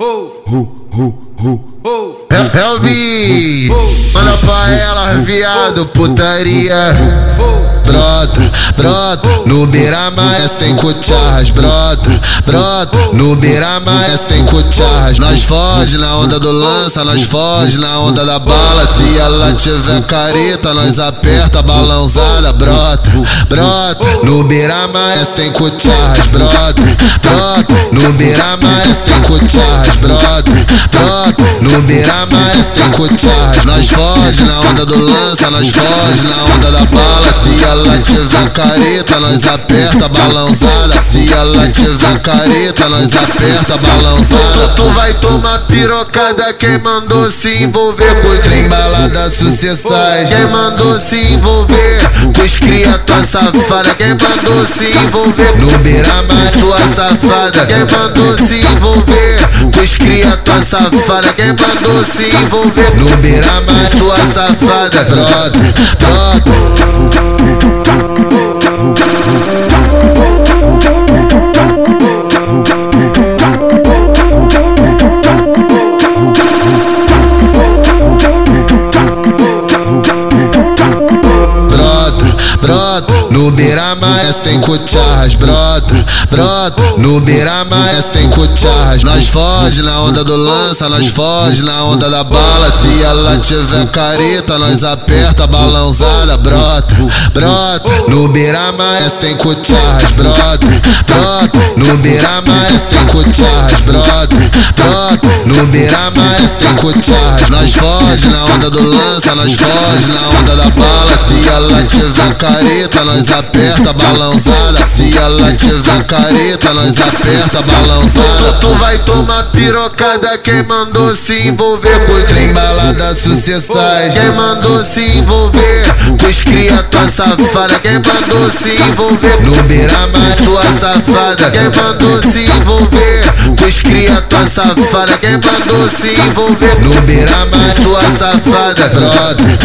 Oh, oh, oh, oh, oh. Helvi, manda pra ela, viado, putaria. Brota, brota, no Beira-Mar é sem cucharras. Brota, brota, no Beira-Mar é sem cucharras. Nós foge na onda do lança, nós foge na onda da bala. Se ela tiver careta, nós aperta balãozada. Brota, brota, no Beira-Mar é sem cucharras. Brota, brota, no Beira-Mar é sem cucharras. Brota, brota, no Beira-Mar é sem cucharras. Nós foge na onda do lança, nós foge na onda da bala. Se ela ela tiver careta, nós aperta balãozada. Se ela tiver careta, nós aperta balãozada. Tu, tu vai tomar pirocada, quem mandou se envolver com o trem balada sucessais. Quem mandou se envolver os cria tua safada. Quem mandou se envolver no beira mais sua safada. Quem mandou se envolver os cria tua safada. Quem mandou se envolver no beira mais sua safada. Brother, brother. Thank you. Beira-mar é sem cucharras, brota, brota, no beira-mar é sem cucharras. Nós foge na onda do lança, nós foge na onda da bala. Se ela tiver careta, nós aperta a balãozada, brota, brota, no beira-mar é sem cucharras, brota, brota, no beira-mar é sem cucharras, brota, brota, no beira-mar é sem cucharras. Nós foge na onda do lança, nós foge na onda da bala. Se ela tiver careta, careta, nós aperta balãozada. Se ela tiver careta, nós aperta balãozada. Tu, tu vai tomar pirocada, quem mandou se envolver? Com trem balada sucessais. Quem mandou se envolver? Os cria tua safada. Quem mandou se envolver? No beira-mar, sua safada. Quem mandou se envolver os cria tua safada. Quem mandou se envolver no beira-mar, sua safada. Brother.